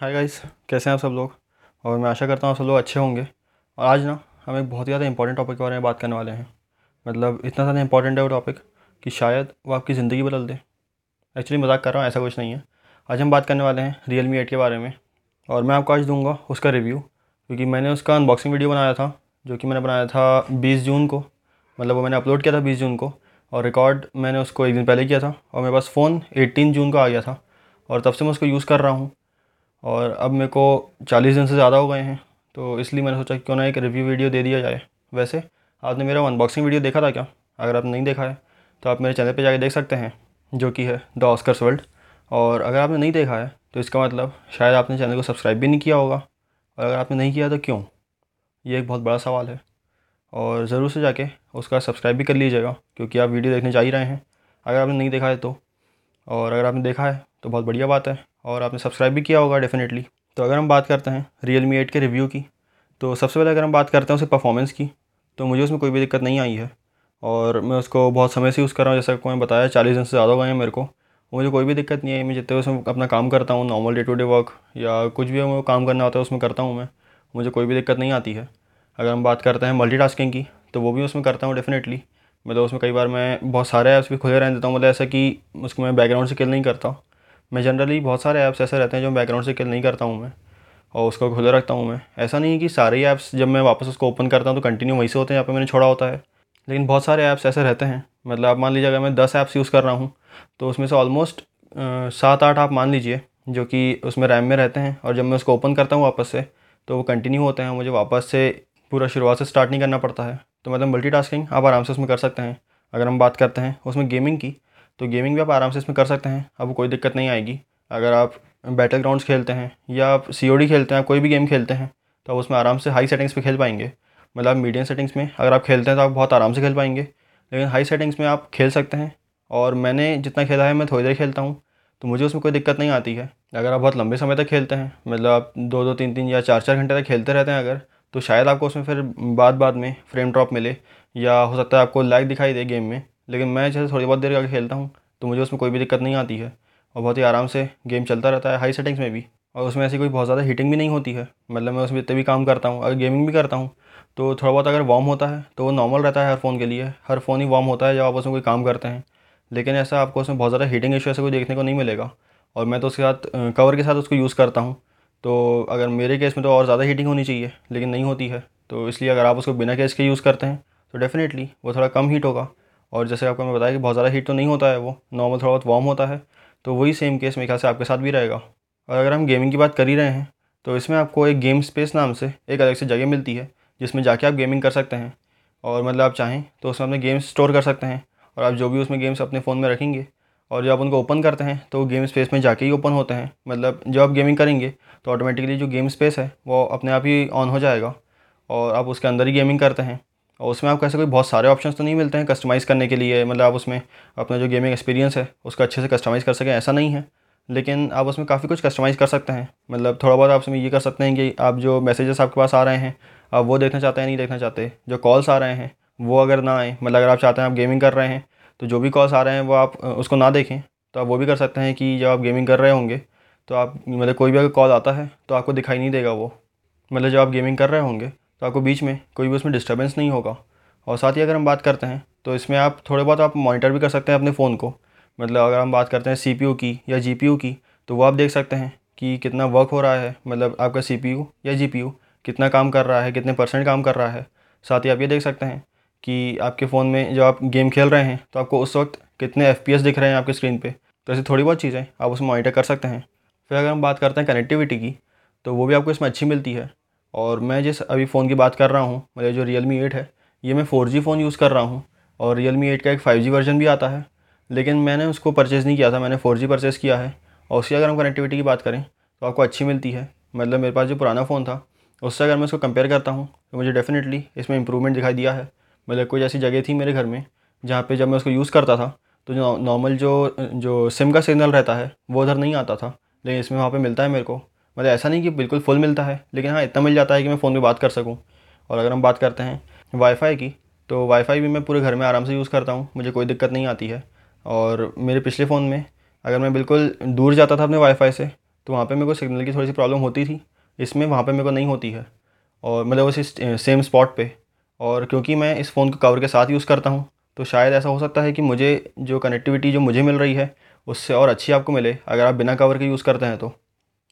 Hi guys कैसे हैं आप सब लोग? और मैं आशा करता हूँ सब लोग अच्छे होंगे। और आज ना, हम एक बहुत ही ज़्यादा इंपॉर्टेंट टॉपिक के बारे में बात करने वाले हैं। मतलब इतना ज़्यादा इंपॉर्टेंट है वो टॉपिक कि शायद वो आपकी ज़िंदगी बदल दे। एक्चुअली मज़ाक कर रहा हूँ, ऐसा कुछ नहीं है। आज हम बात करने वाले हैं रियल मी एट के बारे में। और मैं आपको आज दूँगा उसका रिव्यू क्योंकि मैंने उसका अनबॉक्सिंग वीडियो बनाया था, जो कि मैंने बनाया था बीस जून को। मतलब वो मैंने अपलोड किया था बीस जून को, और रिकॉर्ड मैंने उसको एक दिन पहले किया था। और मेरे पास फ़ोन एटीन जून को आ गया था। और तब से मैं उसको यूज़ कर रहा हूँ। और अब मेरे को चालीस दिन से ज़्यादा हो गए हैं तो इसलिए मैंने सोचा क्यों ना एक रिव्यू वीडियो दे दिया जाए। वैसे, आपने मेरा अनबॉक्सिंग वीडियो देखा था क्या? अगर आपने नहीं देखा है तो आप मेरे चैनल पर जाके देख सकते हैं, जो कि है द ऑस्कर्स वर्ल्ड और अगर आपने नहीं देखा है तो इसका मतलब शायद आपने चैनल को सब्सक्राइब भी नहीं किया होगा, और अगर आपने नहीं किया तो क्यों? ये एक बहुत बड़ा सवाल है, और ज़रूर से जाके उसका सब्सक्राइब भी कर लीजिएगा, क्योंकि आप वीडियो देखने जा ही रहे हैं। अगर आपने नहीं देखा है तो और अगर आपने देखा है तो बहुत बढ़िया बात है। और आपने सब्सक्राइब भी किया होगा डेफिनेटली तो अगर हम बात करते हैं रियल मी एट के रिव्यू की तो सबसे पहले अगर हम बात करते हैं उसके परफॉर्मेंस की तो मुझे उसमें कोई भी दिक्कत नहीं आई है। और मैं उसको बहुत समय से यूज़ कर रहा हूँ, जैसा मैंने बताया, चालीस दिन से ज़्यादा हो गए हैं मेरे को। मुझे कोई भी दिक्कत नहीं है मैं जितने उसमें अपना काम करता हूँ normal day to day work या कुछ भी मैं काम करना होता है, उसमें करता हूँ मैं। मुझे कोई भी दिक्कत नहीं आती है। अगर हम बात करते हैं मल्टी की तो वो भी उसमें करता हूँ डेफिनेटली मतलब उसमें कई बार मैं बहुत सारे ऐप्स भी खुले रहने देता हूँ मतलब ऐसा कि उसको मैं बैकग्राउंड से किल नहीं करता मैं जनरली बहुत सारे ऐप्स ऐसे रहते हैं जो बैकग्राउंड से किल नहीं करता हूँ मैं, और उसको खुले रखता हूँ मैं। ऐसा नहीं है कि सारे ऐप्स जब मैं वापस उसको ओपन करता हूँ तो कंटिन्यू वहीं से होते हैं, यहाँ पर मैंने छोड़ा होता है। लेकिन बहुत सारे ऐप्स ऐसे रहते हैं मतलब आप मान लीजिए अगर मैं दस ऐप्स यूज़ कर रहा हूँ तो उसमें से ऑलमोस्ट सात आठ आप मान लीजिए, जो कि उसमें रैम में रहते हैं, और जब मैं उसको ओपन करता हूँ वापस से तो वो कंटिन्यू होते हैं, मुझे वापस से पूरा शुरुआत से स्टार्ट नहीं करना पड़ता है। तो मतलब मल्टी आप आराम से उसमें कर सकते हैं। अगर हम बात करते हैं उसमें गेमिंग की तो गेमिंग भी आप आराम से इसमें कर सकते हैं, अब कोई दिक्कत नहीं आएगी। अगर आप बैटल ग्राउंड्स खेलते हैं, या आप सी खेलते हैं कोई भी गेम खेलते हैं तो आप उसमें आराम से हाई सेटिंग्स पे खेल पाएँगे। मतलब मीडियम सेटिंग्स में अगर आप खेलते हैं तो आप बहुत आराम से खेल पाएँगे। लेकिन हाई सेटिंग्स में आप खेल सकते हैं, और मैंने जितना खेला है, मैं थोड़ी देर खेलता हूँ तो मुझे उसमें कोई दिक्कत नहीं आती है। अगर आप बहुत लंबे समय तक खेलते हैं मतलब आप दो दो, तीन तीन या चार चार घंटे तक खेलते रहते हैं अगर तो शायद आपको उसमें फिर बाद बाद में फ्रेम ड्रॉप मिले, या हो सकता है आपको लाइक दिखाई दे गेम में। लेकिन मैं जैसे थोड़ी बहुत देर का खेलता हूँ तो मुझे उसमें कोई भी दिक्कत नहीं आती है। और बहुत ही आराम से गेम चलता रहता है हाई सेटिंग्स में भी। और उसमें ऐसी कोई बहुत ज़्यादा हीटिंग भी नहीं होती है। मतलब मैं उसमें जितने भी काम करता हूँ, अगर गेमिंग भी करता हूँ तो थोड़ा बहुत अगर वार्म होता है तो वो नॉर्मल रहता है हर फ़ोन के लिए। हर फ़ोन ही वार्म होता है जब आप उसमें कोई काम करते हैं। लेकिन ऐसा आपको उसमें बहुत ज़्यादा हीटिंग इशू ऐसा कोई देखने को नहीं मिलेगा। और मैं तो उसके साथ कवर के साथ उसको यूज़ करता हूँ। तो अगर मेरे केस में तो और ज़्यादा हीटिंग होनी चाहिए, लेकिन नहीं होती है। तो इसलिए अगर आप उसको बिना केस के यूज़ करते हैं तो डेफ़िनेटली वो थोड़ा कम हीट होगा। और जैसे आपको मैं बताया कि बहुत ज़्यादा हीट तो नहीं होता है वो नॉर्मल थोड़ा बहुत वार्म होता है तो वही सेम केस मेरे ख्याल से आपके साथ भी रहेगा। और अगर हम गेमिंग की बात कर ही रहे हैं तो इसमें आपको एक गेम स्पेस नाम से एक अलग से जगह मिलती है, जिसमें जाके आप गेमिंग कर सकते हैं। और मतलब आप चाहें तो उसमें अपने गेम्स स्टोर कर सकते हैं, और आप जो भी उसमें गेम्स अपने फ़ोन में रखेंगे, और जब आप उनको ओपन करते हैं तो गेम स्पेस में जाके ही ओपन होते हैं। मतलब जब आप गेमिंग करेंगे तो ऑटोमेटिकली जो गेम स्पेस है, वो अपने आप ही ऑन हो जाएगा, और आप उसके अंदर ही गेमिंग करते हैं। और उसमें आपको ऐसे कोई बहुत सारे ऑप्शन तो नहीं मिलते हैं कस्टमाइज़ करने के लिए मतलब आप उसमें अपना जो गेमिंग एक्सपीरियंस है, उसका अच्छे से कस्टमाइज़ कर सकें, ऐसा नहीं है। लेकिन आप उसमें काफ़ी कुछ कस्टमाइज़ कर सकते हैं। मतलब थोड़ा बहुत आप उसमें ये कर सकते हैं कि आप जो मैसेजेस आपके पास आ रहे हैं, आप वो देखना चाहते हैं नहीं देखना चाहते, जो कॉल्स आ रहे हैं, वो अगर ना आए मतलब अगर आप चाहते हैं आप गेमिंग कर रहे हैं तो जो भी कॉल्स आ रहे हैं वो आप उसको ना देखें तो आप वो भी कर सकते हैं कि जब आप गेमिंग कर रहे होंगे तो आप मतलब कोई भी अगर कॉल आता है तो आपको दिखाई नहीं देगा वो। मतलब जब आप गेमिंग कर रहे होंगे तो आपको बीच में कोई भी उसमें डिस्टर्बेंस नहीं होगा। और साथ ही अगर हम बात करते हैं तो इसमें आप थोड़े बहुत आप मॉनिटर भी कर सकते हैं अपने फ़ोन को। मतलब अगर हम बात करते हैं सीपीयू की या जीपीयू की तो वो आप देख सकते हैं कि कितना वर्क हो रहा है। मतलब आपका सीपीयू या जीपीयू कितना काम कर रहा है, कितने परसेंट काम कर रहा है। साथ ही आप ये देख सकते हैं कि आपके फ़ोन में जब आप गेम खेल रहे हैं तो आपको उस वक्त कितने एफपीएस दिख रहे हैं आपके स्क्रीन पर तो ऐसी थोड़ी बहुत चीज़ें आप उसमें मॉनिटर कर सकते हैं। फिर अगर हम बात करते हैं कनेक्टिविटी की तो वो भी आपको इसमें अच्छी मिलती है। और मैं जिस अभी फ़ोन की बात कर रहा हूँ मतलब जो रियल मी एट है, ये मैं फ़ोर जी फ़ोन यूज़ कर रहा हूँ और रियल मी एट का एक फाइव जी वर्जन भी आता है। लेकिन मैंने उसको परचेज़ नहीं किया था, मैंने फ़ोर जी परचेज़ किया है। और उसकी अगर हम कनेक्टिविटी की बात करें तो आपको अच्छी मिलती है। मतलब मेरे पास जो पुराना फ़ोन था, उससे अगर मैं उसको कंपेयर करता हूँ तो मुझे डेफ़िनेटली इसमें इंप्रूवमेंट दिखाई दिया है। मतलब कोई ऐसी जगह थी मेरे घर में, जहाँ पे जब मैं उसको यूज़ करता था तो जो नॉर्मल जो जो सिम का सिग्नल रहता है, वो उधर नहीं आता था। लेकिन इसमें वहाँ पे मिलता है मेरे को। मतलब ऐसा नहीं कि बिल्कुल फुल मिलता है, लेकिन हाँ इतना मिल जाता है कि मैं फ़ोन में बात कर सकूँ। और अगर हम बात करते हैं वाईफ़ाई की तो वाईफ़ाई भी मैं पूरे घर में आराम से यूज़ करता हूँ, मुझे कोई दिक्कत नहीं आती है। और मेरे पिछले फ़ोन में, अगर मैं बिल्कुल दूर जाता था अपने वाईफ़ाई से तो वहाँ पे मेरे को सिग्नल की थोड़ी सी प्रॉब्लम होती थी। इसमें वहाँ पे मेरे को नहीं होती है। और मतलब उसी सेम स्पॉट पे। और क्योंकि मैं इस फ़ोन को कवर के साथ यूज़ करता हूँ तो शायद ऐसा हो सकता है कि मुझे जो कनेक्टिविटी जो मुझे मिल रही है, उससे और अच्छी आपको मिले, अगर आप बिना कवर के यूज़ करते हैं तो।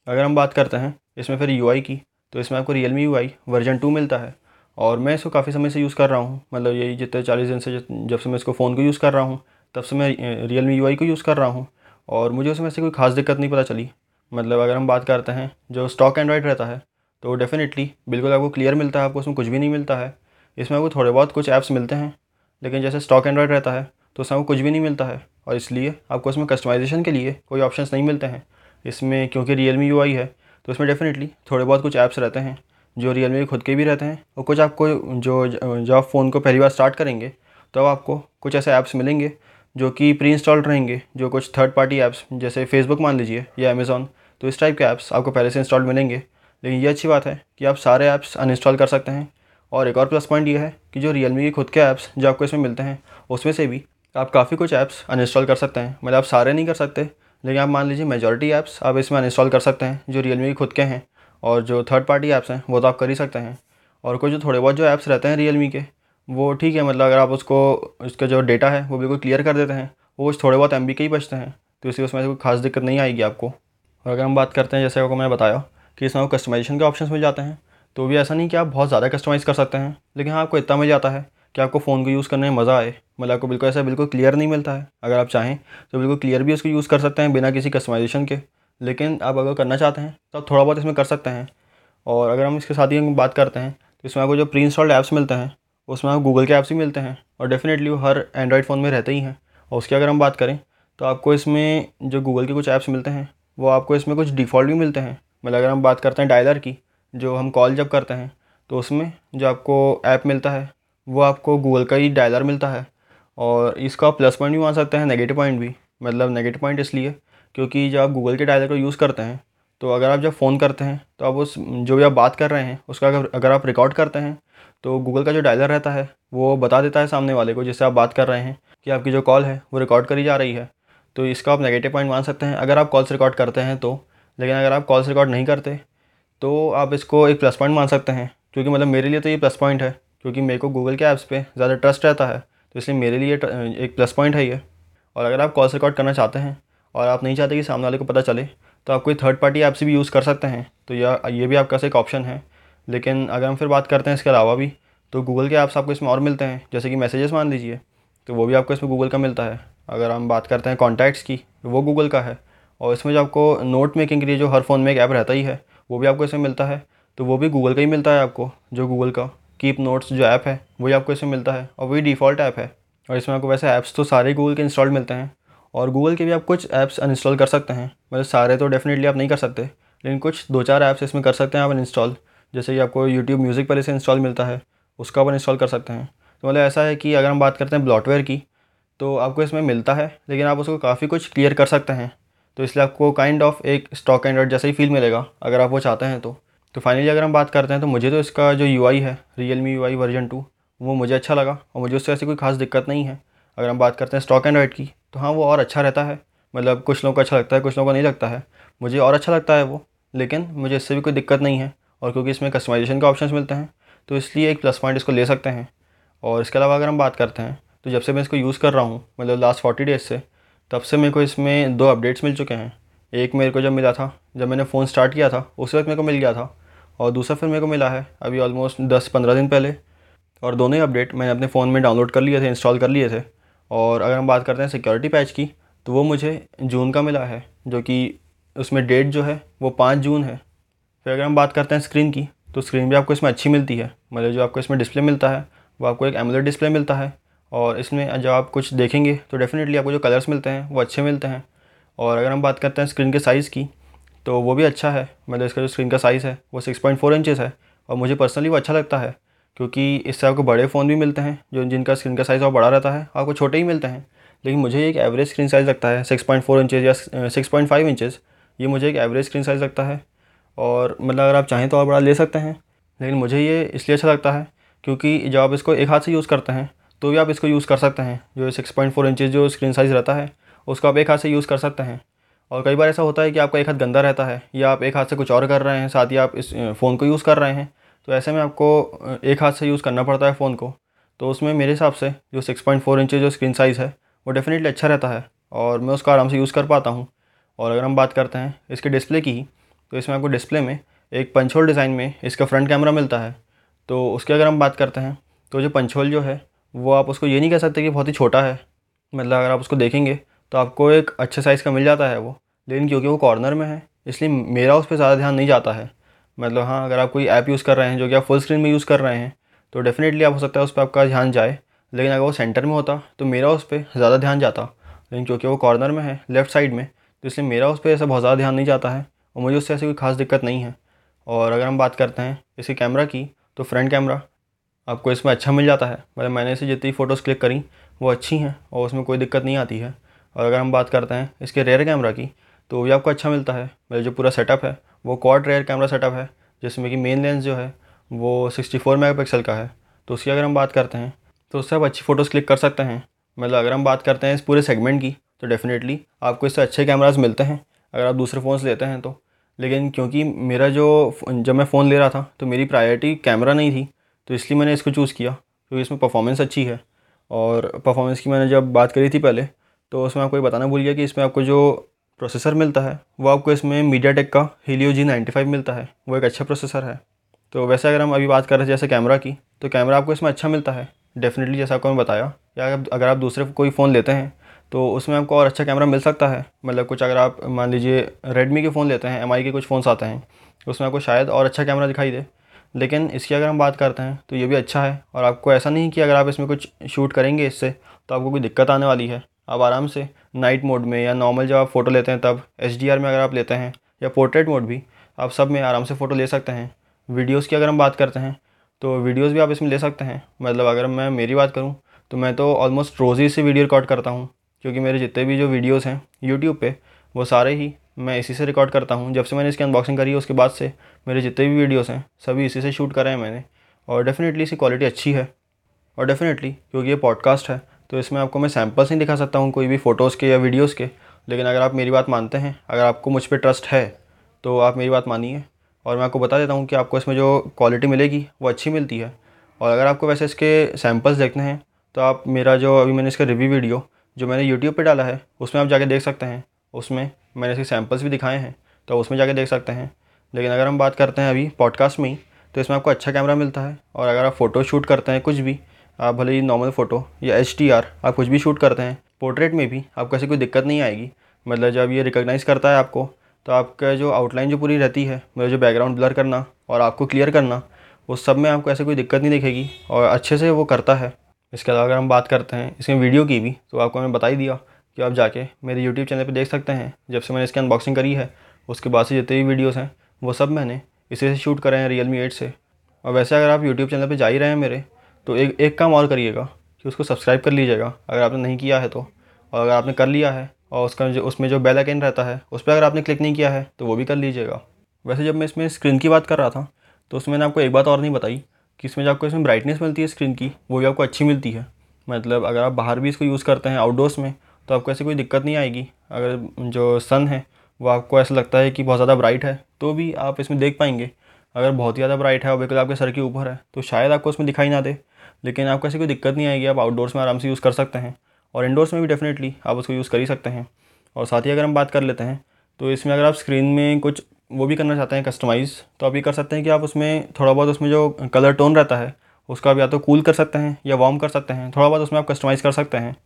अगर हम बात करते हैं इसमें फिर यूआई की तो इसमें आपको Realme you version two मिलता है। और मैं इसको काफ़ी समय से यूज़ कर रहा हूँ। मतलब यही जितने चालीस दिन से जब से मैं इसको फ़ोन को यूज़ कर रहा हूँ, तब से मैं रियल मी यू को यूज़ कर रहा हूँ। और मुझे उसमें से कोई ख़ास दिक्कत नहीं पता चली। मतलब अगर हम बात करते हैं, जो स्टॉक एंड्रॉयड रहता है तो डेफ़िनेटली बिल्कुल आपको क्लियर मिलता है, आपको उसमें कुछ भी नहीं मिलता है। इसमें आपको थोड़े बहुत कुछ ऐप्स मिलते हैं, लेकिन जैसे स्टॉक एंड्रॉयड रहता है तो उसमें आपको कुछ भी नहीं मिलता है। और इसलिए आपको उसमें कस्टमाइजेशन के लिए कोई ऑप्शंस नहीं मिलते हैं। इसमें, क्योंकि रियल मी यू है तो इसमें डेफ़िनेटली थोड़े बहुत कुछ ऐप्स रहते हैं, जो रियल मी खुद के भी रहते हैं, और कुछ आपको जो जब आप फ़ोन को पहली बार स्टार्ट करेंगे तो आपको कुछ ऐसे ऐप्स मिलेंगे, जो कि प्री इंस्टॉल्ड रहेंगे, जो कुछ थर्ड पार्टी ऐप्स जैसे फेसबुक मान लीजिए, या अमेज़ॉन तो इस टाइप के ऐप्स आपको पहले से इंस्टॉल्ड मिलेंगे। लेकिन ये अच्छी बात है कि आप सारे ऐप्स अनइंस्टॉल कर सकते हैं, और एक और प्लस पॉइंट ये है कि जो रियल के खुद के ऐप्स जो आपको इसमें मिलते हैं, उसमें से भी आप काफ़ी कुछ ऐप्स अनइंस्टॉल कर सकते हैं। मतलब आप सारे नहीं कर सकते लेकिन आप मान लीजिए मेजॉरिटी ऐप्स आप इसमें अनइंस्टॉल कर सकते हैं, जो रियल के खुद के हैं और जो थर्ड पार्टी ऐप्स हैं, वो तो आप कर ही सकते हैं। और कुछ जो थोड़े बहुत जो ऐप्स रहते हैं रियल के, वो ठीक है मतलब अगर आप उसको, उसका जो डेटा है, वो बिल्कुल क्लियर कर देते हैं, वो कुछ थोड़े बहुत एमबी के ही बचते हैं तो इसलिए उसमें कोई खास दिक्कत नहीं आएगी आपको। और अगर हम बात करते हैं, जैसे आपको मैंने बताया कि इसमें आपको कस्टमाइजेशन के ऑप्शन मिल जाते हैं तो भी ऐसा नहीं कि आप बहुत ज़्यादा कस्टमाइज़ कर सकते हैं, लेकिन हाँ आपको इतना मिल जाता है कि आपको फ़ोन को यूज़ करने में मज़ा आए। मतलब आपको बिल्कुल ऐसा बिल्कुल क्लियर नहीं मिलता है, अगर आप चाहें तो बिल्कुल क्लियर भी उसको यूज़ कर सकते हैं बिना किसी कस्टमाइजेशन के। लेकिन आप अगर करना चाहते हैं तो आप थोड़ा बहुत इसमें कर सकते हैं। और अगर हम इसके साथ ही बात करते हैं तो इसमें आपको जो प्री इंस्टॉल्ड ऐप्स मिलते हैं, उसमें आपको गूगल के ऐप्स भी मिलते हैं और डेफिनेटली वो हर एंड्रॉयड फ़ोन में रहते ही हैं। और उसकी अगर हम बात करें तो आपको इसमें जो गूगल के कुछ ऐप्स मिलते हैं, वो आपको इसमें कुछ डिफ़ॉल्ट भी मिलते हैं। मतलब अगर हम बात करते हैं डायलर की, जो हम कॉल जब करते हैं तो उसमें जो आपको ऐप मिलता है वो आपको गूगल का ही डायलर मिलता है। और इसका प्लस पॉइंट भी मान सकते हैं नेगेटिव पॉइंट भी। मतलब नेगेटिव पॉइंट इसलिए क्योंकि जब आप गूगल के डायलर को यूज़ करते हैं तो अगर आप जब फ़ोन करते हैं तो आप उस, जो भी आप बात कर रहे हैं, उसका अगर अगर आप रिकॉर्ड करते हैं तो गूगल का जो डायलर रहता है, वो बता देता है सामने वाले को, जिससे आप बात कर रहे हैं, कि आपकी जो कॉल है, वो रिकॉर्ड करी जा रही है। तो इसका आप नेगेटिव पॉइंट मान सकते हैं। अगर आप कॉल्स रिकॉर्ड करते हैं तो लेकिन अगर आप कॉल्स रिकॉर्ड नहीं करते तो आप इसको एक प्लस पॉइंट मान सकते हैं। क्योंकि मतलब मेरे लिए तो ये प्लस पॉइंट है। क्योंकि मेरे को गूगल के ऐप्स पे ज़्यादा ट्रस्ट रहता है तो इसलिए मेरे लिए एक प्लस पॉइंट है ये। और अगर आप कॉल्स रिकॉर्ड करना चाहते हैं और आप नहीं चाहते कि सामने वाले को पता चले तो आप कोई थर्ड पार्टी ऐप से भी यूज़ कर सकते हैं तो यह, ये भी आपका एक ऑप्शन है। लेकिन अगर हम फिर बात करते हैं इसके अलावा भी तो गूगल के ऐप्स आपको इसमें और मिलते हैं, जैसे कि मैसेजेस मान लीजिए तो वो भी आपको इसमें गूगल का मिलता है। अगर हम बात करते हैं कॉन्टैक्ट्स की तो वो गूगल का है। और इसमें जो आपको नोट मेकिंग के लिए जो हर फ़ोन में एक ऐप रहता ही है, वो भी आपको इसमें मिलता है तो वो भी गूगल का ही मिलता है आपको, जो गूगल का। कीप नोट्स जो ऐप है, वही आपको इसमें मिलता है और वही डिफ़ॉल्ट ऐप है। और इसमें आपको वैसे ऐप्स तो सारे गूगल के इंस्टॉल्ड मिलते हैं और गूगल के भी आप कुछ ऐप्स अनइंस्टॉल कर सकते हैं। मतलब सारे तो डेफिनेटली आप नहीं कर सकते, लेकिन कुछ दो चार ऐप्स इसमें कर सकते हैं आप इंस्टॉल जैसे कि आपको यूट्यूब म्यूज़िक पहले से इंस्टॉल मिलता है, उसका आप इंस्टॉल कर सकते हैं। तो मतलब ऐसा है कि अगर हम बात करते हैं ब्लॉटवेयर की तो आपको इसमें मिलता है, लेकिन आप उसको काफ़ी कुछ क्लियर कर सकते हैं। तो इसलिए आपको काइंड ऑफ़ एक स्टॉक एंड्रॉइड जैसा ही फील मिलेगा, अगर आप वो चाहते हैं तो। तो फाइनली अगर हम बात करते हैं तो मुझे तो इसका जो यूआई है Realme you version two वो मुझे अच्छा लगा और मुझे उससे ऐसी कोई खास दिक्कत नहीं है। अगर हम बात करते हैं स्टॉक एंड एंड्रॉइड की तो हाँ वो और अच्छा रहता है। मतलब कुछ लोगों को अच्छा लगता है, कुछ लोगों को नहीं लगता है। मुझे और अच्छा लगता है वो, लेकिन मुझे इससे भी कोई दिक्कत नहीं है और क्योंकि इसमें कस्टमाइजेशन के ऑप्शन मिलते हैं तो इसलिए एक प्लस पॉइंट इसको ले सकते हैं। और इसके अलावा अगर हम बात करते हैं तो जब से मैं इसको यूज़ कर रहा हूँ मतलब लास्ट फोर्टी डेज़ से, तब से मेरे को इसमें दो अपडेट्स मिल चुके हैं। एक मेरे को जब मिला था, जब मैंने फ़ोन स्टार्ट किया था, उस वक्त मेरे को मिल गया था। और दूसरा फिर मेरे को मिला है, अभी ऑलमोस्ट दस पंद्रह दिन पहले। और दोनों ही अपडेट मैंने अपने फ़ोन में डाउनलोड कर लिए थे इंस्टॉल कर लिए थे। और अगर हम बात करते हैं सिक्योरिटी पैच की तो वो मुझे जून का मिला है, जो कि उसमें डेट जो है, वो पाँच जून है। फिर अगर हम बात करते हैं स्क्रीन की तो स्क्रीन भी आपको इसमें अच्छी मिलती है। मतलब जो आपको इसमें डिस्प्ले मिलता है, वो आपको एक एमुलर डिस्प्ले मिलता है। और इसमें जब आप कुछ देखेंगे तो डेफ़िनेटली आपको जो कलर्स मिलते हैं, वो अच्छे मिलते हैं। और अगर हम बात करते हैं स्क्रीन के साइज़ की तो वो भी अच्छा है। मतलब इसका जो स्क्रीन का साइज़ है, वो सिक्स पॉइंट फोर इंचज़ है और मुझे पर्सनली वो अच्छा लगता है क्योंकि इससे आपको बड़े फ़ोन भी मिलते हैं, जो जिनका स्क्रीन का साइज़ और बड़ा रहता है आपको छोटे ही मिलते हैं। लेकिन मुझे एक एवरेज स्क्रीन साइज़ लगता है सिक्स पॉइंट फोर इंचज़ या सिक्स पॉइंट फाइव इंचज़ ये मुझे एक एवरेज स्क्रीन साइज़ लगता है। और मतलब अगर आप चाहें तो और बड़ा ले सकते हैं, लेकिन मुझे ये इसलिए अच्छा लगता है क्योंकि जब आप इसको एक हाथ से यूज़ करते हैं तो भी आप इसको यूज़ कर सकते हैं। जो सिक्स पॉइंट फोर इंचज़ जो स्क्रीन साइज़ रहता है, उसको आप एक हाथ से यूज़ कर सकते हैं। और कई बार ऐसा होता है कि आपका एक हाथ गंदा रहता है या आप एक हाथ से कुछ और कर रहे हैं, साथ ही आप इस फ़ोन को यूज़ कर रहे हैं तो ऐसे में आपको एक हाथ से यूज़ करना पड़ता है फ़ोन को। तो उसमें मेरे हिसाब से जो सिक्स पॉइंट फोर इंच जो स्क्रीन साइज़ है, वो डेफिनेटली अच्छा रहता है और मैं उसका आराम से यूज़ कर पाता हूँ। और अगर हम बात करते हैं इसके डिस्प्ले की तो इसमें आपको डिस्प्ले में एक पंचोल डिज़ाइन में इसका फ्रंट कैमरा मिलता है। तो उसकी अगर हम बात करते हैं तो जो पंचोल जो है, वो आप उसको ये नहीं कह सकते कि बहुत ही छोटा है। मतलब अगर आप उसको देखेंगे तो आपको एक अच्छे साइज़ का मिल जाता है वो। लेकिन क्योंकि वो कॉर्नर में है, इसलिए मेरा उस पर ज़्यादा ध्यान नहीं जाता है। मतलब हाँ अगर आप कोई ऐप यूज़ कर रहे हैं जो कि आप फुल स्क्रीन में यूज़ कर रहे हैं तो डेफ़िनेटली आप हो सकता है उस पर आपका ध्यान जाए। लेकिन अगर वो सेंटर में होता तो मेरा उस पर ज़्यादा ध्यान जाता। लेकिन क्योंकि वो कॉर्नर में है लेफ़्ट साइड में तो इसलिए मेरा उस पर ऐसा बहुत ज़्यादा ध्यान नहीं जाता है और मुझे उससे ऐसी कोई खास दिक्कत नहीं है। और अगर हम बात करते हैं इसके कैमरा की तो फ्रंट कैमरा आपको इसमें अच्छा मिल जाता है। मतलब मैंने इसे जितनी फ़ोटोज़ क्लिक करी, वो अच्छी हैं और उसमें कोई दिक्कत नहीं आती है। और अगर हम बात करते हैं इसके रेयर कैमरा की तो भी आपको अच्छा मिलता है। मतलब जो पूरा सेटअप है, वो क्वाड रेयर कैमरा सेटअप है, जिसमें कि मेन लेंस जो है, वो 64 मेगापिक्सल का है। तो उसकी अगर हम बात करते हैं तो उससे आप अच्छी फ़ोटोज़ क्लिक कर सकते हैं। मतलब अगर हम बात करते हैं इस पूरे सेगमेंट की तो डेफ़िनेटली आपको इससे अच्छे कैमराज मिलते हैं, अगर आप दूसरे फ़ोन्स लेते हैं तो। लेकिन क्योंकि मेरा जो जब मैं फ़ोन ले रहा था तो मेरी प्रायोरिटी कैमरा नहीं थी तो इसलिए मैंने इसको चूज़ किया। क्योंकि इसमें परफॉर्मेंस अच्छी है। और परफॉर्मेंस की मैंने जब बात करी थी पहले तो उसमें आपको ये बताना भूल गया कि इसमें आपको जो प्रोसेसर मिलता है, वो आपको इसमें मीडिया टेक का हीलियो जी नाइन्टी फाइव मिलता है। वो एक अच्छा प्रोसेसर है। तो वैसे अगर हम अभी बात कर रहे थे जैसे कैमरा की तो कैमरा आपको इसमें अच्छा मिलता है। डेफिनेटली जैसा आपको मैं बताया, या अगर आप दूसरे कोई फ़ोन लेते हैं तो उसमें आपको और अच्छा कैमरा मिल सकता है। मतलब कुछ अगर आप, मान लीजिए रेडमी के फ़ोन लेते हैं एम के कुछ फ़ोन्स आते हैं, उसमें आपको शायद और अच्छा कैमरा दिखाई दे। लेकिन इसकी अगर हम बात करते हैं तो ये भी अच्छा है। और आपको ऐसा नहीं कि अगर आप इसमें कुछ शूट करेंगे इससे तो आपको कोई दिक्कत आने वाली है। आप आराम से नाइट मोड में या नॉर्मल जब आप फ़ोटो लेते हैं, तब एच में अगर आप लेते हैं या पोर्ट्रेट मोड भी, आप सब में आराम से फ़ोटो ले सकते हैं। वीडियोज़ की अगर हम बात करते हैं तो वीडियोज़ भी आप इसमें ले सकते हैं। मतलब अगर मैं, मेरी बात करूँ तो मैं तो ऑलमोस्ट रोज़ ही से वीडियो रिकॉर्ड करता हूँ, क्योंकि मेरे जितने भी जो वीडियोज़ हैं यूट्यूब पे, वो सारे ही मैं इसी से रिकॉर्ड करता हूँ। जब से मैंने इसकी अनबॉक्सिंग करी है उसके बाद से मेरे जितने भी वीडियोज़ हैं, सभी इसी से शूट करे हैं मैंने। और डेफ़िनेटली इसकी क्वालिटी अच्छी है। और डेफ़िनेटली क्योंकि ये पॉडकास्ट है तो इसमें आपको मैं सैम्पल्स नहीं दिखा सकता हूँ, कोई भी फ़ोटोज़ के या वीडियोज़ के। लेकिन अगर आप मेरी बात मानते हैं, अगर आपको मुझ पर ट्रस्ट है तो आप मेरी बात मानिए। और मैं आपको बता देता हूँ कि आपको इसमें जो क्वालिटी मिलेगी, वो अच्छी मिलती है। और अगर आपको वैसे इसके सैम्पल्स देखने हैं तो आप मेरा जो अभी मैंने इसका रिव्यू वीडियो, जो मैंने यूट्यूब पे डाला है, उसमें आप जाके देख सकते हैं। उसमें मैंने इसके सैम्पल्स भी दिखाए हैं तो उसमें जाके देख सकते हैं। लेकिन अगर हम बात करते हैं अभी पॉडकास्ट में ही तो इसमें आपको अच्छा कैमरा मिलता है। और अगर आप फ़ोटो शूट करते हैं कुछ भी आप भले ही नॉर्मल फ़ोटो या एच आप कुछ भी शूट करते हैं पोर्ट्रेट में भी आपको ऐसी कोई दिक्कत नहीं आएगी। मतलब जब ये रिकोगनाइज़ करता है आपको तो आपका जो आउटलाइन जो पूरी रहती है मतलब जो बैकग्राउंड ब्लर करना और आपको क्लियर करना उस सब में आपको ऐसे कोई दिक्कत नहीं दिखेगी और अच्छे से वो करता है। इसके अलावा अगर हम बात करते हैं इसमें वीडियो की भी तो आपको मैंने बता ही दिया कि आप जाके मेरे यूट्यूब चैनल पर देख सकते हैं। जब से मैंने इसकी अनबॉक्सिंग करी है, उसके बाद से जितने भी वीडियोज़ हैं, वो सब मैंने इसी से शूट करे हैं रियल मी एट से। और वैसे अगर आप यूट्यूब चैनल पर जा ही रहे हैं मेरे तो एक एक काम और करिएगा कि उसको सब्सक्राइब कर लीजिएगा, अगर आपने नहीं किया है तो। और अगर आपने कर लिया है और उसका जो, उसमें जो बेल आइकन रहता है, उस पर अगर आपने क्लिक नहीं किया है तो वो भी कर लीजिएगा। वैसे जब मैं इसमें स्क्रीन की बात कर रहा था तो उसमें मैंने आपको एक बात और नहीं बताई कि इसमें जो आपको इसमें ब्राइटनेस मिलती है स्क्रीन की, वो भी आपको अच्छी मिलती है। मतलब अगर आप बाहर भी इसको यूज़ करते हैं आउटडोर्स में तो आपको ऐसी कोई दिक्कत नहीं आएगी। अगर जो सन है, वो आपको ऐसा लगता है कि बहुत ज़्यादा ब्राइट है तो भी आप इसमें देख पाएँगे। अगर बहुत ही ज़्यादा ब्राइट है और बिल्कुल आपके सर के ऊपर है तो शायद आपको उसमें दिखाई ना दे। लेकिन आपको ऐसी कोई दिक्कत नहीं आएगी, आप आउटडोर्स में आराम से यूज़ कर सकते हैं। और इंडोर्स में भी डेफिनेटली आप उसको यूज़ कर ही सकते हैं। और साथ ही अगर हम बात कर लेते हैं तो इसमें अगर आप स्क्रीन में कुछ वो भी करना चाहते हैं कस्टमाइज़ तो आप ये कर सकते हैं कि आप उसमें थोड़ा बहुत उसमें जो कलर टोन रहता है, उसका आप या तो कूल कर सकते हैं या वार्म कर सकते हैं। थोड़ा बहुत उसमें आप कस्टमाइज़ कर सकते हैं।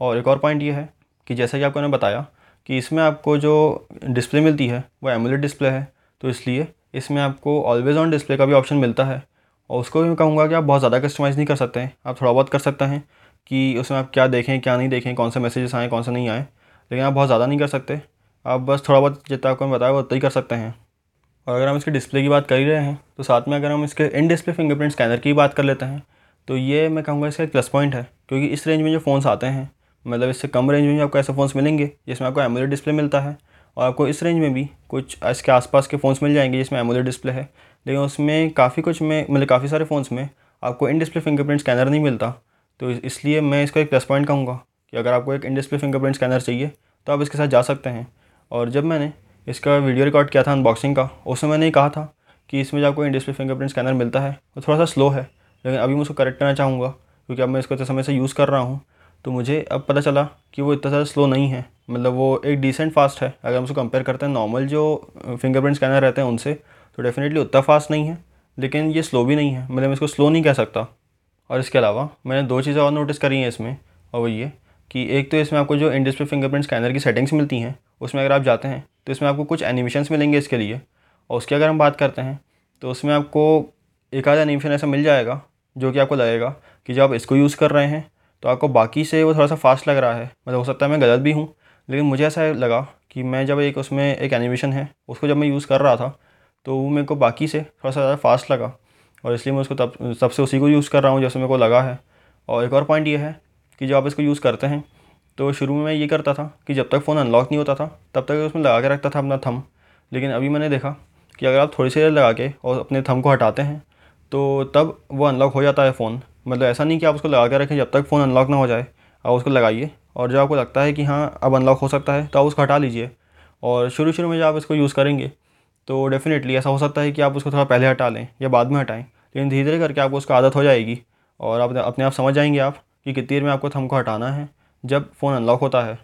और एक और पॉइंट ये है कि जैसा कि आपको मैंने बताया कि इसमें आपको जो डिस्प्ले मिलती है, वो एमुलेट डिस्प्ले है। तो इसलिए इसमें आपको ऑलवेज़ ऑन डिस्प्ले का भी ऑप्शन मिलता है। और उसको भी मैं कहूँगा कि आप बहुत ज़्यादा कस्टमाइज़ नहीं कर सकते हैं। आप थोड़ा बहुत कर सकते हैं कि उसमें आप क्या देखें, क्या नहीं देखें, कौन से मैसेजेस आएँ, कौन से नहीं आए। लेकिन आप बहुत ज़्यादा नहीं कर सकते। आप बस थोड़ा बहुत जितना आपको बताया, उतना ही कर सकते हैं। और अगर हम इसके डिस्प्ले की बात कर ही रहे हैं तो साथ में अगर हम इसके इन डिस्प्ले फिंगरप्रिंट स्कैनर की बात कर लेते हैं तो ये मैं कहूँगा इसका एक प्लस पॉइंट है। क्योंकि इस रेंज में जो फ़ोन्स आते हैं मतलब इससे कम रेंज में भी आपको ऐसे फ़ोन्स मिलेंगे, जिसमें आपको एमोलेड डिस्प्ले मिलता है। और आपको इस रेंज में भी कुछ इसके आसपास के फ़ोन्स मिल जाएँगे, जिसमें एमोलेड डिस्प्ले है। लेकिन उसमें काफ़ी कुछ में मतलब काफ़ी सारे फ़ोन्स में आपको इन डिस्प्ले फिंगरप्रिंट स्कैनर नहीं मिलता। तो इसलिए मैं इसका एक प्लस पॉइंट कहूँगा कि अगर आपको एक इन डिस्प्ले फिंगरप्रिंट स्कैनर चाहिए तो आप इसके साथ जा सकते हैं। और जब मैंने इसका वीडियो रिकॉर्ड किया था अनबॉक्सिंग का, उसमें मैंने कहा था कि इसमें जो आपको इन डिस्प्ले फिंगरप्रिंट स्कैनर मिलता है, वो थोड़ा सा स्लो है, लेकिन अभी मैं उसको करेक्ट करना चाहूँगा, क्योंकि अब मैं इसको इतने समय से यूज़ कर रहा हूँ तो मुझे अब पता चला कि वो इतना ज़्यादा स्लो नहीं है। मतलब वो एक डिसेंट फास्ट है, अगर हम उसको कंपेयर करते हैं नॉर्मल जो फिंगरप्रिंट स्कैनर रहते हैं उनसे तो डेफिनेटली उतना फास्ट नहीं है, लेकिन ये स्लो भी नहीं है। मतलब मैं इसको स्लो नहीं कह सकता। और इसके अलावा मैंने दो चीज़ें और नोटिस करी हैं इसमें, और वो ये कि एक तो इसमें आपको जो इन डिस्प्ले फिंगरप्रिंट स्कैनर की सेटिंग्स मिलती हैं, उसमें अगर आप जाते हैं तो इसमें आपको कुछ एनिमेशंस मिलेंगे इसके लिए। और उसकी अगर हम बात करते हैं तो उसमें आपको एक आधा एनिमेशन ऐसा मिल जाएगा, जो कि आपको लगेगा कि जब आप इसको यूज़ कर रहे हैं तो आपको बाकी से वो थोड़ा सा फास्ट लग रहा है। मतलब हो सकता है मैं गलत भी हूँ, लेकिन मुझे ऐसा लगा कि मैं जब एक उसमें एक एनिमेशन है, उसको जब मैं यूज़ कर रहा था तो वो मेरे को बाकी से थोड़ा सा ज़्यादा फास्ट लगा। और इसलिए मैं उसको तब तब से उसी को यूज़ कर रहा हूँ जैसे मेरे को लगा है। और एक और पॉइंट ये है कि जब आप इसको यूज़ करते हैं तो शुरू में मैं ये करता था कि जब तक फ़ोन अनलॉक नहीं होता था, तब तक उसमें लगा के रखता था अपना थम लेकिन अभी मैंने देखा कि अगर आप थोड़ी सी देर लगा के और अपने थम को हटाते हैं तो तब वो अनलॉक हो जाता है फ़ोन मतलब ऐसा नहीं कि आप उसको लगा के रखें जब तक फ़ोन अनलॉक ना हो जाए, आप उसको लगाइए। और जब आपको लगता है कि हाँ अब अनलॉक हो सकता है तो आप उसको हटा लीजिए। और शुरू शुरू में जब आप इसको यूज़ करेंगे तो डेफ़िनेटली ऐसा हो सकता है कि आप उसको थोड़ा पहले हटा लें या बाद में हटाएँ, लेकिन धीरे धीरे करके आपको उसका आदत हो जाएगी। और आप अपने आप समझ जाएँगे आप कि कितनी देर में आपको थम को हटाना है जब फ़ोन अनलॉक होता है।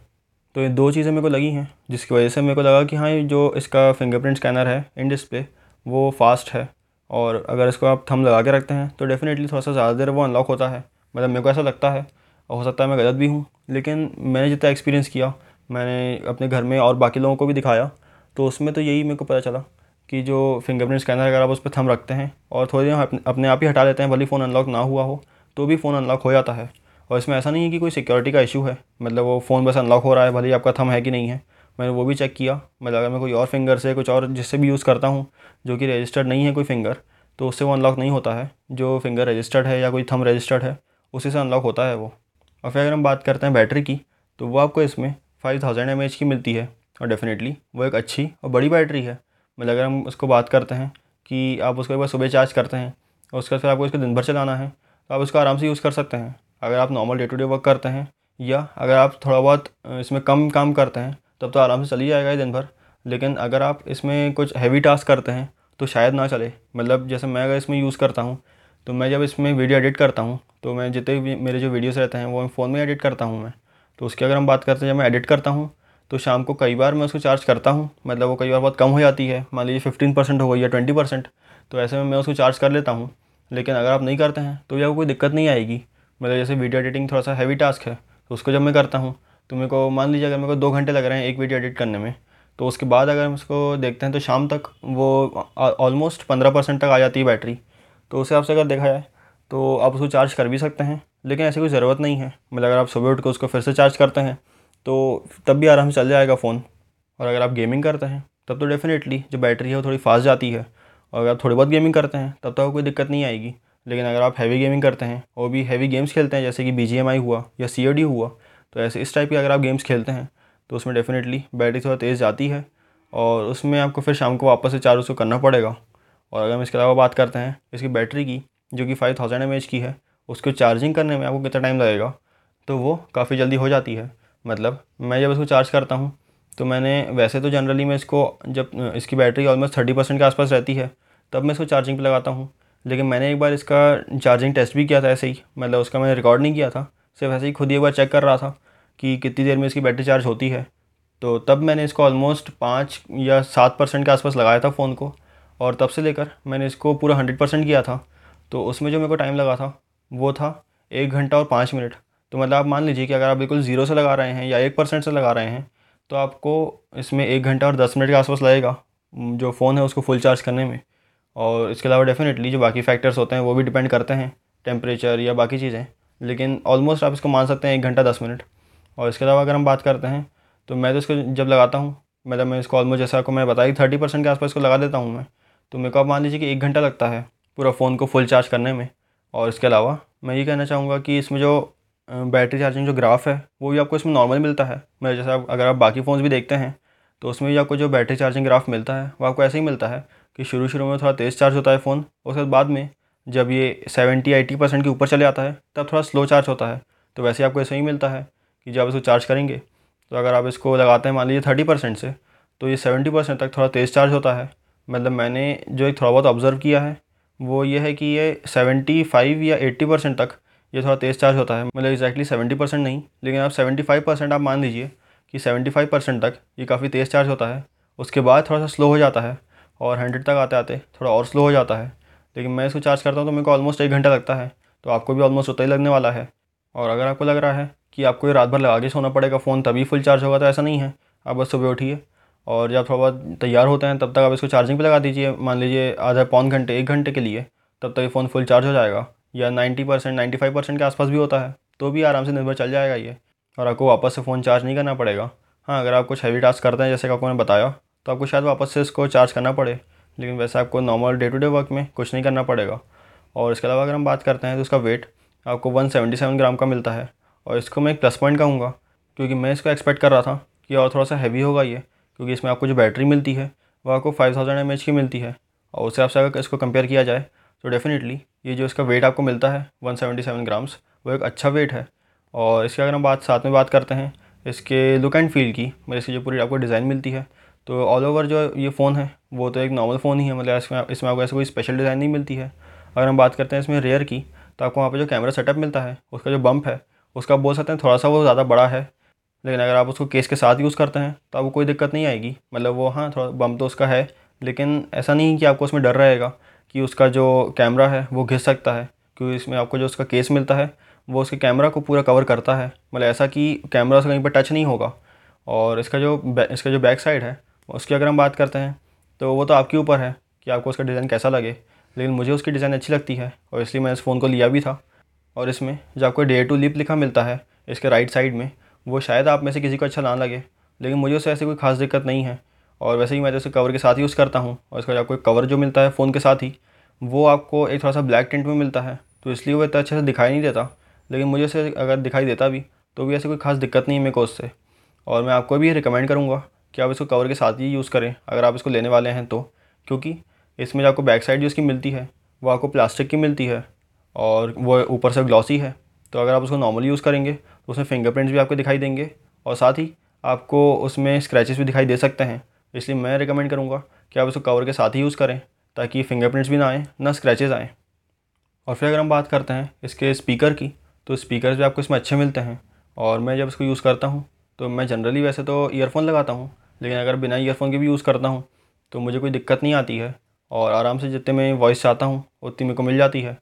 तो ये दो चीज़ें मेरे को लगी हैं, जिसकी वजह से मेरे को लगा कि हाँ जो इसका फिंगरप्रिंट स्कैनर है इन डिस्प्ले वो फास्ट है। और अगर इसको आप थम लगा के रखते हैं तो डेफ़िनेटली थोड़ा सा ज़्यादा देर वो अनलॉक होता है। मतलब मेरे को ऐसा लगता है और हो सकता है मैं गलत भी हूँ, लेकिन मैंने जितना एक्सपीरियंस किया, मैंने अपने घर में और बाकी लोगों को भी दिखाया तो उसमें तो यही मेरे को पता चला। कि जो फिंगरप्रिंट स्कैनर अगर आप उस पर थम रखते हैं और थोड़ी देर अपने आप ही हटा लेते हैं, भले फ़ोन अनलॉक ना हुआ हो तो भी फ़ोन अनलॉक हो जाता है। और इसमें ऐसा नहीं है कि कोई सिक्योरिटी का इशू है। मतलब वो फ़ोन बस अनलॉक हो रहा है, भले ही आपका थम है कि नहीं है। मैंने वो भी चेक किया। मतलब अगर मैं कोई और फिंगर से, कुछ और जिससे भी यूज़ करता हूँ, जो कि रजिस्टर्ड नहीं है कोई फिंगर तो उससे वो अनलॉक नहीं होता है। जो फिंगर रजिस्टर्ड है या कोई थम रजिस्टर्ड है, उसी से अनलॉक होता है वो। और फिर अगर हम बात करते हैं बैटरी की तो वो आपको इसमें फाइव थाउज़ेंड एम की मिलती है। और डेफ़िनेटली वो एक अच्छी और बड़ी बैटरी है। मतलब अगर हम उसको बात करते हैं कि आप उसको एक बार सुबह चार्ज करते हैं और उसके बाद फिर आपको इसको दिन भर चलाना है तो आप उसको आराम से यूज़ कर सकते हैं। अगर आप normal day to day work करते हैं या अगर आप थोड़ा बहुत इसमें कम काम करते हैं, तब तो आराम से चली जाएगा दिन भर। लेकिन अगर आप इसमें कुछ हैवी टास्क करते हैं तो शायद ना चले। मतलब जैसे मैं अगर इसमें यूज़ करता हूँ तो मैं जब इसमें वीडियो एडिट करता हूँ तो मैं जितने भी मेरे जो वीडियोस रहते हैं, वो फ़ोन में एडिट करता हूँ मैं। तो उसकी अगर हम बात करते हैं, जब मैं एडिट करता हूँ तो शाम को कई बार मैं उसको चार्ज करता हूँ। मतलब वो कई बार बहुत कम हो जाती है। मान लीजिए फिफ्टीन परसेंट हो गई या ट्वेंटी परसेंट तो ऐसे में मैं उसको चार्ज कर लेता हूँ। लेकिन अगर आप नहीं करते हैं तो यह कोई दिक्कत नहीं आएगी। मतलब जैसे वीडियो एडिटिंग थोड़ा सा हैवी टास्क है तो उसको जब मैं करता हूँ तो मेरे को मान लीजिए अगर मेरे को दो घंटे लग रहे हैं एक वीडियो एडिट करने में तो उसके बाद अगर हम उसको देखते हैं तो शाम तक वो ऑलमोस्ट पंद्रह परसेंट तक आ जाती है बैटरी तो उस हिसाब से अगर देखा जाए तो आप उसको चार्ज कर भी सकते हैं, लेकिन ऐसी कोई ज़रूरत नहीं है। मतलब अगर आप सुबह उठ कर उसको फिर से चार्ज करते हैं तो तब भी आराम से चल जाएगा फ़ोन। और अगर आप गेमिंग करते हैं, तब तो डेफ़िनेटली जो बैटरी है वो थोड़ी फास्ट जाती है। और अगर आप थोड़ी बहुत गेमिंग करते हैं, तब तो कोई दिक्कत नहीं आएगी। लेकिन अगर आप हैवी गेमिंग करते हैं और भी हैवी गेम्स खेलते हैं, जैसे कि बी हुआ या COD हुआ तो ऐसे इस टाइप की अगर आप गेम्स खेलते हैं तो उसमें डेफ़िनेटली बैटरी थोड़ा तेज़ जाती है और उसमें आपको फिर शाम को वापस से चार्ज उसको करना पड़ेगा। और अगर हम इसके अलावा बात करते हैं, इसकी बैटरी की, जो कि फाइव थाउज़ेंड एम की है, उसको चार्जिंग करने में आपको कितना टाइम लगेगा? तो वो काफ़ी जल्दी हो जाती है। मतलब मैं जब इसको चार्ज करता हूँ तो मैंने वैसे तो जनरली मैं इसको जब, इसकी बैटरी ऑलमोस्ट थर्टी परसेंट के आसपास रहती है, तब मैं इसको चार्जिंग पे लगाता हूँ। लेकिन मैंने एक बार इसका चार्जिंग टेस्ट भी किया था ऐसे ही मतलब उसका मैंने रिकॉर्ड नहीं किया था, सिर्फ़ ऐसे ही खुद ही एक बार चेक कर रहा था कि कितनी देर में इसकी बैटरी चार्ज होती है। तो तब मैंने इसको ऑलमोस्ट पाँच या सात परसेंट के आसपास लगाया था फ़ोन को, और तब से लेकर मैंने इसको पूरा हंड्रेड परसेंट किया था। तो उसमें जो मेरे को टाइम लगा था, वो था एक घंटा और पाँच मिनट। तो मतलब आप मान लीजिए कि अगर आप बिल्कुल ज़ीरो से लगा रहे हैं या एक परसेंट से लगा रहे हैं तो आपको इसमें एक घंटा और दस मिनट के आसपास लगेगा जो फ़ोन है उसको फुल चार्ज करने में। और इसके अलावा डेफिनेटली जो बाकी फैक्टर्स होते हैं वो भी डिपेंड करते हैं, टेम्परेचर या बाकी चीज़ें। लेकिन ऑलमोस्ट आप इसको मान सकते हैं एक घंटा दस मिनट। और इसके अलावा अगर हम बात करते हैं तो मैं तो इसको जब लगाता हूँ मतलब मैं इसको ऑलमोस्ट जैसा आपको मैं बताई थर्टी परसेंट के आसपास इसको लगा देता हूँ मैं तो मेरे को आप मान लीजिए कि एक घंटा लगता है पूरा फ़ोन को फुल चार्ज करने में। और इसके अलावा मैं ये कहना चाहूँगा कि इसमें जो बैटरी चार्जिंग जो ग्राफ है, वो भी आपको इसमें नॉर्मल मिलता है। मैं जैसे आप अगर आप बाकी फ़ोन्स भी देखते हैं तो उसमें भी आपको जो बैटरी चार्जिंग ग्राफ मिलता है, वो आपको ऐसे ही मिलता है कि शुरू शुरू में थोड़ा तेज़ चार्ज होता है फ़ोन उसके बाद में जब ये सेवेंटी एटी परसेंट के ऊपर चले आता है, तब थोड़ा स्लो चार्ज होता है। तो वैसे ही आपको ऐसे ही मिलता है कि जब इसको चार्ज करेंगे तो अगर आप इसको लगाते हैं, मान लीजिए थर्टी परसेंट से तो ये सेवेंटी परसेंट तक थोड़ा तेज़ चार्ज होता है। मतलब मैंने जो एक थोड़ा बहुत ऑब्ज़र्व किया है, वो ये है कि ये सेवेंटी फाइव या एट्टी परसेंट तक ये थोड़ा तेज़ चार्ज होता है मतलब एक्जैक्टली सेवेंटी परसेंट नहीं, लेकिन आप सेवेंटी फाइव परसेंट आप मान लीजिए कि सेवेंटी फाइव परसेंट तक ये काफ़ी तेज़ चार्ज होता है। उसके बाद थोड़ा सा स्लो हो जाता है और हंड्रेड तक आते आते थोड़ा और स्लो हो जाता है। लेकिन मैं इसको चार्ज करता हूँ तो मेरे को ऑलमोस्ट एक घंटा लगता है तो आपको भी ऑलमोस्ट उतना ही लगने वाला है। और अगर आपको लग रहा है कि आपको ये रात भर लगा के सोना पड़ेगा फ़ोन तभी फुल चार्ज होगा तो ऐसा नहीं है। आप बस सुबह उठिए और जब थोड़ा बहुत तैयार होते हैं, तब तक आप इसको चार्जिंग पे लगा दीजिए। मान लीजिए आधा पौन घंटे, एक घंटे के लिए, तब तक ये फ़ोन फुल चार्ज हो जाएगा। या ninety percent ninety five percent के आसपास भी होता है तो भी आराम से निर्भर चल जाएगा ये। और आपको वापस से फ़ोन चार्ज नहीं करना पड़ेगा। हाँ अगर आप कुछ हैवी टास्क करते हैं, जैसे आपको मैंने बताया तो आपको शायद वापस से इसको चार्ज करना पड़े। लेकिन वैसे आपको normal day to day work में कुछ नहीं करना पड़ेगा। और इसके अलावा अगर हम बात करते हैं तो इसका वेट आपको 177 ग्राम का मिलता है। और इसको मैं एक प्लस पॉइंट कहूँगा, क्योंकि मैं इसको एक्सपेक्ट कर रहा था कि और थोड़ा सा हैवी होगा ये, क्योंकि इसमें आपको जो बैटरी मिलती है, वो आपको फाइव थाउज़ेंड एम एच की मिलती है। और उससे आपसे अगर इसको कंपेयर किया जाए तो डेफिनेटली ये जो इसका वेट आपको मिलता है वन सेवेंटी सेवन ग्राम्स वो एक अच्छा वेट है। और इसके अगर हम बात, साथ में बात करते हैं, इसके लुक एंड फील की मतलब इसकी जो पूरी आपको डिज़ाइन मिलती है तो ऑल ओवर जो ये फ़ोन है, वो तो एक नॉर्मल फ़ोन ही है मतलब इसमें इसमें आपको ऐसे कोई स्पेशल डिज़ाइन नहीं मिलती है। अगर हम बात करते हैं इसमें रेयर की तो आपको वहाँ पर जो कैमरा सेटअप मिलता है, उसका जो बम्प है, उसका बोल सकते हैं थोड़ा सा वो ज़्यादा बड़ा है। लेकिन अगर आप उसको केस के साथ यूज़ करते हैं तो आपको कोई दिक्कत नहीं आएगी। मतलब वो हाँ थोड़ा बम तो उसका है, लेकिन ऐसा नहीं कि आपको उसमें डर रहेगा। कि उसका जो कैमरा है, वो घिस सकता है, क्योंकि इसमें आपको जो उसका केस मिलता है, वो उसके कैमरा को पूरा कवर करता है। मतलब ऐसा कि कैमरा से कहीं पर टच नहीं होगा। और इसका जो इसका जो बैक साइड है, उसकी अगर हम बात करते हैं तो वो तो आपके ऊपर है कि आपको उसका डिज़ाइन कैसा लगे। लेकिन मुझे उसकी डिज़ाइन अच्छी लगती है, और इसलिए मैं इस फ़ोन को लिया भी था। और इसमें जो आपको डे टू लिप लिखा मिलता है, इसके राइट साइड में, वो शायद आप में से किसी को अच्छा ना लगे। लेकिन मुझे उससे ऐसी कोई खास दिक्कत नहीं है। और वैसे ही मैं जैसे कवर के साथ यूज़ करता हूँ और इसका आपको कवर जो मिलता है फ़ोन के साथ ही, वो आपको एक थोड़ा सा ब्लैक टेंट में मिलता है। तो इसलिए वो इतना अच्छे से दिखाई नहीं देता, लेकिन मुझे उसे अगर दिखाई देता भी तो भी ऐसी कोई खास दिक्कत नहीं है मेरे को उससे। और मैं आपको भी रिकमेंड करूँगा कि आप इसको कवर के साथ ही यूज़ करें, अगर आप इसको लेने वाले हैं तो। क्योंकि इसमें जो आपको बैक साइड जो इसकी मिलती है, वो आपको प्लास्टिक की मिलती है और वो ऊपर से ग्लॉसी है। तो अगर आप उसको नॉर्मली यूज़ करेंगे तो उसमें फिंगरप्रिंट्स भी आपको दिखाई देंगे और साथ ही आपको उसमें स्क्रैचेस भी दिखाई दे सकते हैं। इसलिए मैं रिकमेंड करूँगा कि आप इसको कवर के साथ ही यूज़ करें, ताकि फिंगरप्रिंट्स भी ना आएँ, ना स्क्रैचेज़ आएँ। और फिर अगर हम बात करते हैं इसके स्पीकर की तो स्पीकर भी आपको इसमें अच्छे मिलते हैं। और मैं जब इसको यूज़ करता हूँ तो मैं जनरली वैसे तो ईयरफ़ोन लगाता हूँ, लेकिन अगर बिना ईयरफ़ोन के भी यूज़ करता हूँ तो मुझे कोई दिक्कत नहीं आती है। और आराम से जितने मैं वॉइस चाहता हूँ, उतनी मेरे को मिल जाती है।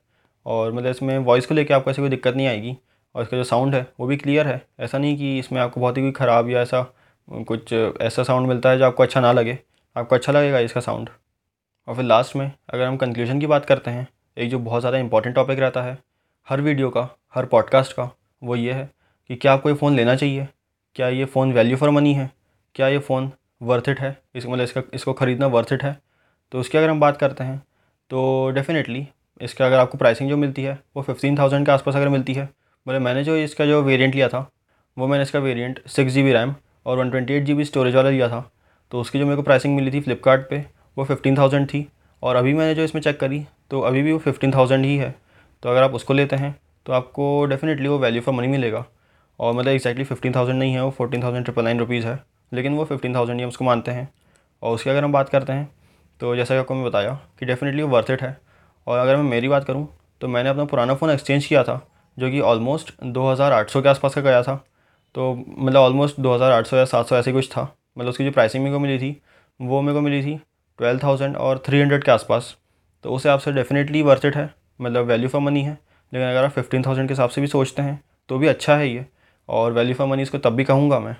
और मतलब इसमें वॉइस को लेकर आपको ऐसी कोई दिक्कत नहीं आएगी। और इसका जो साउंड है, वो भी क्लियर है। ऐसा नहीं कि इसमें आपको बहुत ही कोई ख़राब या ऐसा कुछ ऐसा साउंड मिलता है जो आपको अच्छा ना लगे। आपको अच्छा लगेगा इसका साउंड और फिर लास्ट में, अगर हम कंक्लूजन की बात करते हैं, एक जो बहुत ज़्यादा इंपॉर्टेंट टॉपिक रहता है, हर वीडियो का, हर पॉडकास्ट का, वो ये है कि क्या आपको ये फ़ोन लेना चाहिए? क्या ये फ़ोन वैल्यू फॉर मनी है? क्या ये फ़ोन वर्थ इट है? इस मतलब इसका, इसको ख़रीदना वर्थ इट है? तो उसकी अगर हम बात करते हैं तो डेफ़िनेटली इसका अगर आपको प्राइसिंग जो मिलती है, वो फिफ्टीन थाउज़ेंड के आसपास अगर मिलती है मतलब मैंने जो इसका जो वेरिएंट लिया था, वो मैंने इसका variant six G B RAM और one twenty eight G B storage वाला लिया था। तो उसकी जो मेरे को प्राइसिंग मिली थी फ्लिपकार्ट पे, वो फिफ्टीन थाउज़ेंड थी। और अभी मैंने जो इसमें चेक करी तो अभी भी वो फिफ्टीन थाउज़ेंड ही है। तो अगर आप उसको लेते हैं तो आपको डेफिनेटली वो वैल्यू फॉर मनी मिलेगा। और मतलब एक्जैक्टली फिफ्टीन थाउज़ेंड नहीं है, वो fourteen thousand triple nine rupees है। लेकिन वो फिफ्टीन थाउज़ेंड ही हम उसको मानते हैं। और उसकी अगर हम बात करते हैं तो जैसा कि आपको मैं बताया कि डेफिनेटली वो वर्थ इट है। और अगर मैं मेरी बात करूँ तो मैंने अपना पुराना फ़ोन एक्सचेंज किया था, जो कि ऑलमोस्ट दो हज़ार आठ सौ के आसपास का गया था। तो मतलब ऑलमोस्ट दो हज़ार आठ सौ या सात सौ ऐसे कुछ था। मतलब उसकी जो प्राइसिंग मेरे को मिली थी, वो मेरे को मिली थी ट्वेल्व थाउज़ेंड और थ्री हंड्रेड के आसपास। तो उस हिसाब से डेफिनेटली वर्थ इट है। मतलब वैल्यू फॉर मनी है। लेकिन अगर आप फिफ्टीन थाउज़ेंड के हिसाब से भी सोचते हैं तो भी अच्छा है ये। और वैल्यू फॉर मनी इसको तब भी कहूँगा मैं।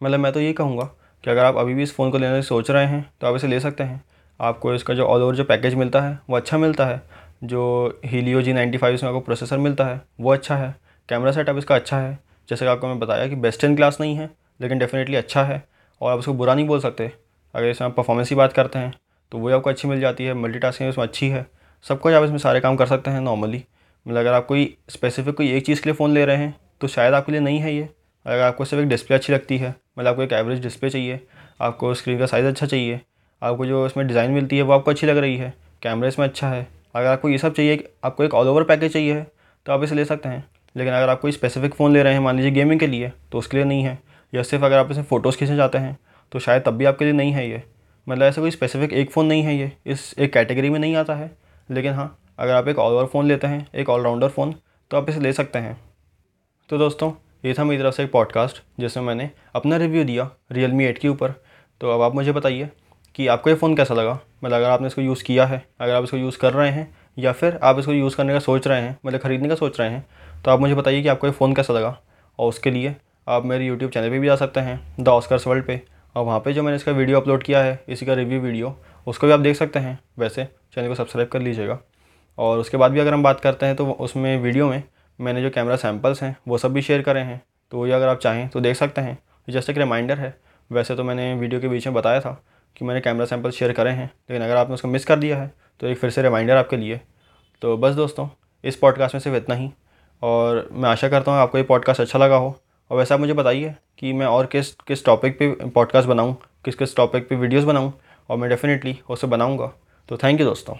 मतलब मैं तो ये कहूँगा कि अगर आप अभी भी इस फ़ोन को लेने सोच रहे हैं तो आप इसे ले सकते हैं। आपको इसका जो ऑल ओवर जो पैकेज मिलता है, वो अच्छा मिलता है। जो हीलियो जी नाइन्टी फाइव इसमें आपको प्रोसेसर मिलता है, वो अच्छा है। कैमरा सेटअप इसका अच्छा है। जैसे कि आपको मैं बताया कि बेस्ट इन क्लास नहीं है, लेकिन डेफिनेटली अच्छा है, और आप उसको बुरा नहीं बोल सकते। अगर इसमें आप परफॉर्मेंस की बात करते हैं तो वो आपको अच्छी मिल जाती है मल्टी टास्किंग उसमें अच्छी है। सब कुछ आप इसमें सारे काम कर सकते हैं नॉर्मली मतलब अगर आप कोई स्पेसिफिक कोई एक चीज़ के लिए फ़ोन ले रहे हैं तो शायद आपके लिए नहीं है ये। अगर आपको सिर्फ़ एक डिस्प्ले अच्छी लगती है मतलब आपको एक एवरेज डिस्प्ले चाहिए, आपको स्क्रीन का साइज़ अच्छा चाहिए, आपको जो इसमें डिज़ाइन मिलती है, वो आपको अच्छी लग रही है कैमरा इसमें अच्छा है। अगर आपको ये सब चाहिए, आपको एक ऑल ओवर पैकेज चाहिए तो आप इसे ले सकते हैं। लेकिन अगर आप कोई स्पेसिफिक फ़ोन ले रहे हैं, मान लीजिए गेमिंग के लिए तो उसके लिए नहीं है। या सिर्फ़ अगर आप इसे फ़ोटोज़ खींचने जाते हैं तो शायद तब भी आपके लिए नहीं है ये। मतलब ऐसा कोई स्पेसिफिक एक फ़ोन नहीं है ये। इस एक कैटेगरी में नहीं आता है। लेकिन हाँ अगर आप एक ऑल ओवर फ़ोन लेते हैं, एक ऑलराउंडर फ़ोन तो आप इसे ले सकते हैं। तो दोस्तों, ये था मेरी तरफ़ से एक पॉडकास्ट जिसमें मैंने अपना रिव्यू दिया रियल मी एट के ऊपर। तो अब आप मुझे बताइए कि आपको ये फ़ोन कैसा लगा? मतलब अगर आपने इसको यूज़ किया है, अगर आप इसको यूज़ कर रहे हैं, या फिर आप इसको यूज़ करने का सोच रहे हैं मतलब ख़रीदने का सोच रहे हैं तो आप मुझे बताइए कि आपको ये फ़ोन कैसा लगा? और उसके लिए आप मेरे यूट्यूब चैनल पे भी जा सकते हैं, द ऑस्कर्स वर्ल्ड पे। और वहाँ पे जो मैंने इसका वीडियो अपलोड किया है, इसी का रिव्यू वीडियो, उसको भी आप देख सकते हैं। वैसे चैनल को सब्सक्राइब कर लीजिएगा। और उसके बाद भी अगर हम बात करते हैं तो उसमें वीडियो में मैंने जो कैमरा सैम्पल्स हैं, वो सब भी शेयर करे हैं। तो ये अगर आप चाहें तो देख सकते हैं। जस्ट एक रिमाइंडर है। वैसे तो मैंने वीडियो के बीच में बताया था कि मैंने कैमरा सैंपल शेयर करे हैं, लेकिन अगर आपने उसको मिस कर दिया है तो एक फिर से रिमाइंडर आपके लिए। तो बस दोस्तों, इस पॉडकास्ट में सिर्फ़ इतना ही। और मैं आशा करता हूँ आपको ये पॉडकास्ट अच्छा लगा हो। और वैसे आप मुझे बताइए कि मैं और किस किस टॉपिक पे पॉडकास्ट बनाऊँ, किस किस टॉपिक पे वीडियोस बनाऊँ, और मैं डेफिनेटली उसे बनाऊँगा। तो थैंक यू दोस्तों।